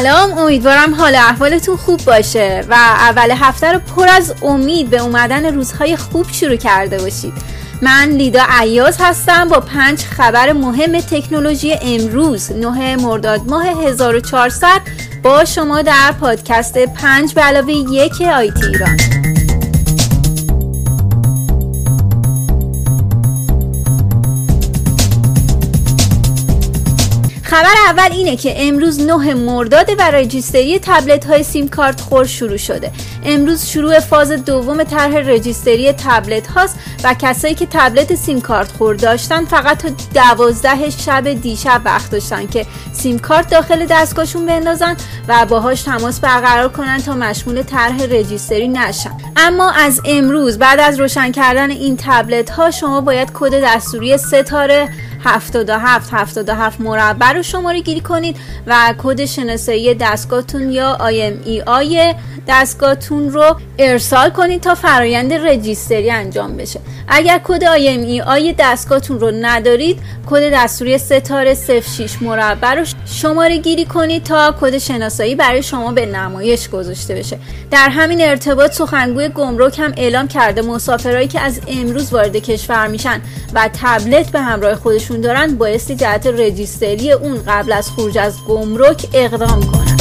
سلام امیدوارم حال احوالتون خوب باشه و اول هفته رو پر از امید به اومدن روزهای خوب شروع کرده باشید. من لیدا عیاز هستم با پنج خبر مهم تکنولوژی امروز 9 مرداد ماه 1400 با شما در پادکست پنج به علاوه یک آیتی ایران. خبر اول اینه که امروز 9 مرداد و رجیستری تبلت های سیم کارت خور شروع شده. امروز شروع فاز دوم طرح رجیستری تبلت هاست و کسایی که تبلت سیم کارت خور داشتن فقط تا دوازده شب دیشب وقت داشتن که سیم کارت داخل دستگاهشون بندازن و باهاش تماس برقرار کنن تا مشمول طرح رجیستری نشن. اما از امروز بعد از روشن کردن این تبلت ها شما باید کد دستوری ستاره 77 77 مربع رو شماره گیری کنید و کد شناسایی دستگاهتون یا IMEI دستگاهتون رو ارسال کنید تا فرایند رجیستری انجام بشه. اگر کد IMEI دستگاهتون رو ندارید کد دستوری ستاره 06 مربع رو شماره گیری کنید تا کد شناسایی برای شما به نمایش گذاشته بشه. در همین ارتباط سخنگوی گمرک هم اعلام کرده مسافرایی که از امروز وارد کشور میشن و تبلت به همراه خودشون دارن بایستی جهت رجیستری اون قبل از خروج از گمرک اقدام کنن.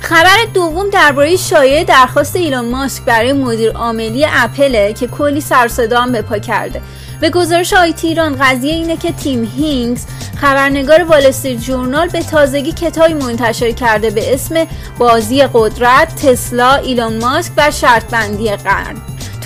خبر دوم درباره شایعه درخواست ایلان ماسک برای مدیر عاملی اپل که کلی سر هم به پا کرده. به گزارش آی‌تی ایران قضیه اینه که تیم هیگینز خبرنگار وال‌استریت جورنال به تازگی کتابی منتشر کرده به اسم بازی قدرت تسلا ایلان ماسک و شرط بندی قرن.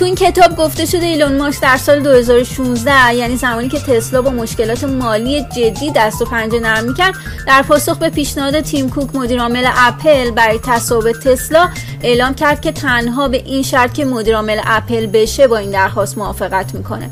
تو این کتاب گفته شده ایلون ماسک در سال 2016 یعنی زمانی که تسلا با مشکلات مالی جدی دست و پنجه نرم می‌کرد در پاسخ به پیشنهاد تیم کوک مدیرعامل اپل برای تصاحب تسلا اعلام کرد که تنها به این شرط که مدیرعامل اپل بشه با این درخواست موافقت می‌کنه.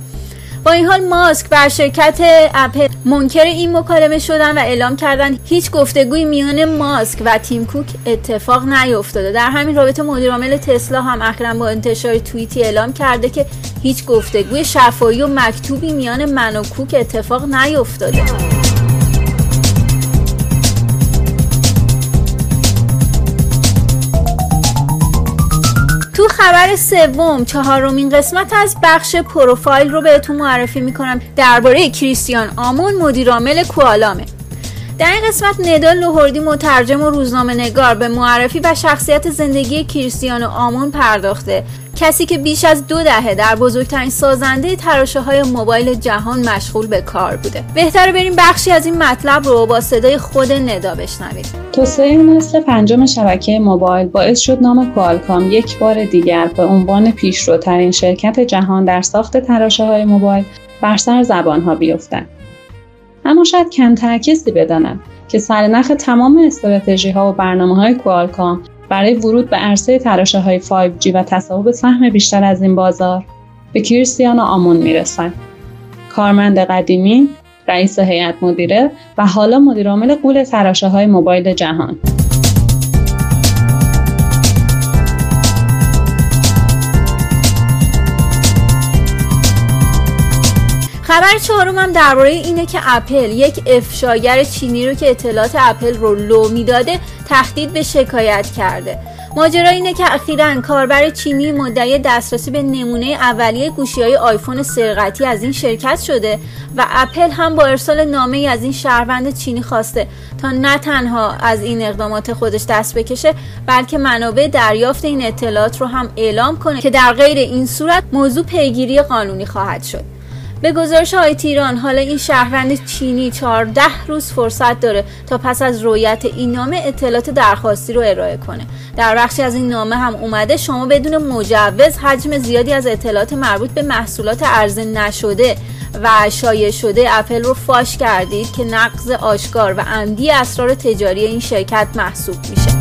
با این حال ماسک بر شرکت اپل منکر این مکالمه شدن و اعلام کردن هیچ گفتگوی میان ماسک و تیم کوک اتفاق نیفتاده. در همین رابطه مدیرعامل تسلا هم اخیرا با انتشار توییتی اعلام کرده که هیچ گفتگوی شفاهی و مکتوبی میان من و کوک اتفاق نیفتاده. خبر سوم چهارمین قسمت از بخش پروفایل رو بهتون معرفی می‌کنم. درباره کریستیان آمون مدیرعامل کوالامه. در این قسمت ندا لوهردی مترجم و روزنامه نگار به معرفی و شخصیت زندگی کریستیانو آمون پرداخته. کسی که بیش از دو دهه در بزرگترین سازنده تراشه های موبایل جهان مشغول به کار بوده. بهتر بریم بخشی از این مطلب رو با صدای خود ندا بشنوید توسعه نسل پنجم شبکه موبایل باعث شد نام کوالکام یک بار دیگر به عنوان پیشروترین شرکت جهان در ساخت تراشه های موبایل بر سر زبان ها بیفتد. اما شاید کمتر کسی بدانند که سرنخ تمام استراتژی ها و برنامه های کوالکام برای ورود به عرصه تراشه های 5G و تصاحب سهم بیشتر از این بازار به کریستیانو آمون می‌رسند. کارمند قدیمی، رئیس هیئت مدیره و حالا مدیرعامل قول تراشه های موبایل جهان. خبر چهارم هم درباره اینه که اپل یک افشاگر چینی رو که اطلاعات اپل رو لو می‌داده تهدید به شکایت کرده. ماجرا اینه که اخیرا کاربر چینی مدعی دسترسی به نمونه اولیه گوشی های آیفون سرقتی از این شرکت شده و اپل هم با ارسال نامه ای از این شهروند چینی خواسته تا نه تنها از این اقدامات خودش دست بکشه بلکه منابع دریافت این اطلاعات رو هم اعلام کنه که در غیر این صورت موضوع پیگیری قانونی خواهد شد. به گزارش آیت ایران حالا این شهروند چینی 14 روز فرصت داره تا پس از رویت این نامه اطلاعات درخواستی رو ارائه کنه. در بخشی از این نامه هم اومده شما بدون مجوز حجم زیادی از اطلاعات مربوط به محصولات عرضه نشده و شایع شده اپل رو فاش کردید که نقض آشکار و عمدی اسرار تجاری این شرکت محسوب میشه.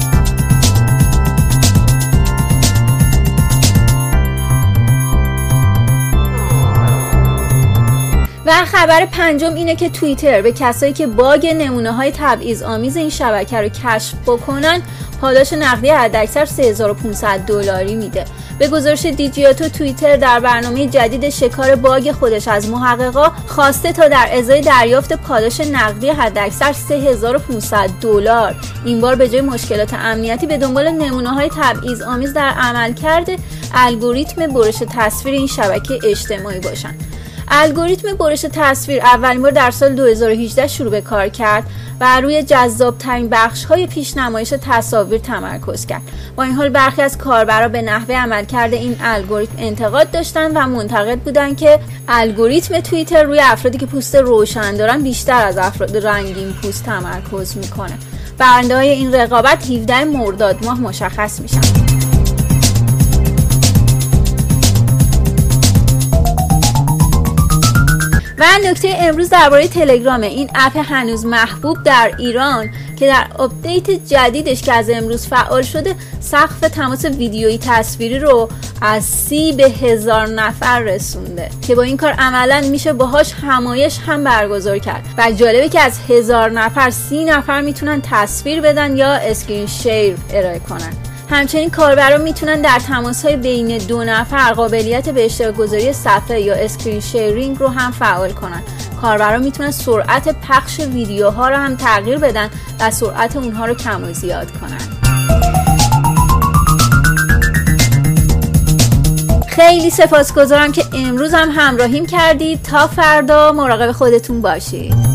و خبر پنجم اینه که توییتر به کسایی که باگ نمونه های تبعیض آمیز این شبکه رو کشف بکنن پاداش نقدی حداکثر 3500 دلاری میده. به گزارش دیجیاتو توییتر در برنامه جدید شکار باگ خودش از محققا خواسته تا در ازای دریافت پاداش نقدی حداکثر 3500 دلار. این بار به جای مشکلات امنیتی به دنبال نمونه های تبعیض آمیز در عمل کرده الگوریتم برش تصویر این شبکه اجتماعی باشن. الگوریتم برش تصویر اولین بار در سال 2018 شروع به کار کرد و روی جذاب ترین بخش های پیش نمایش تصاویر تمرکز کرد. با این حال برخی از کاربرا به نحوه عملکرد این الگوریتم انتقاد داشتن و منتقد بودن که الگوریتم توییتر روی افرادی که پوست روشن دارن بیشتر از افراد رنگین پوست تمرکز می‌کنه. برنده های این رقابت 17 مرداد ماه مشخص میشن. و نکته امروز درباره تلگرام این اپ هنوز محبوب در ایران که در آپدیت جدیدش که از امروز فعال شده سقف تماس ویدیویی تصویری رو از سی به هزار نفر رسونده که با این کار عملا میشه باهاش همایش هم برگزار کرد. و جالبه که از هزار نفر سی نفر می‌تونن تصویر بدن یا screen share ارائه کنن. همچنین کاربران می‌تونن در تماس های بین دو نفر قابلیت به اشتراک گذاری صفحه یا screen sharing رو هم فعال کنن. کاربران می‌تونن سرعت پخش ویدیوها رو هم تغییر بدن و سرعت اونها رو کم و زیاد کنن. خیلی سپاسگزارم که امروز هم همراهیم کردید. تا فردا مراقب خودتون باشید.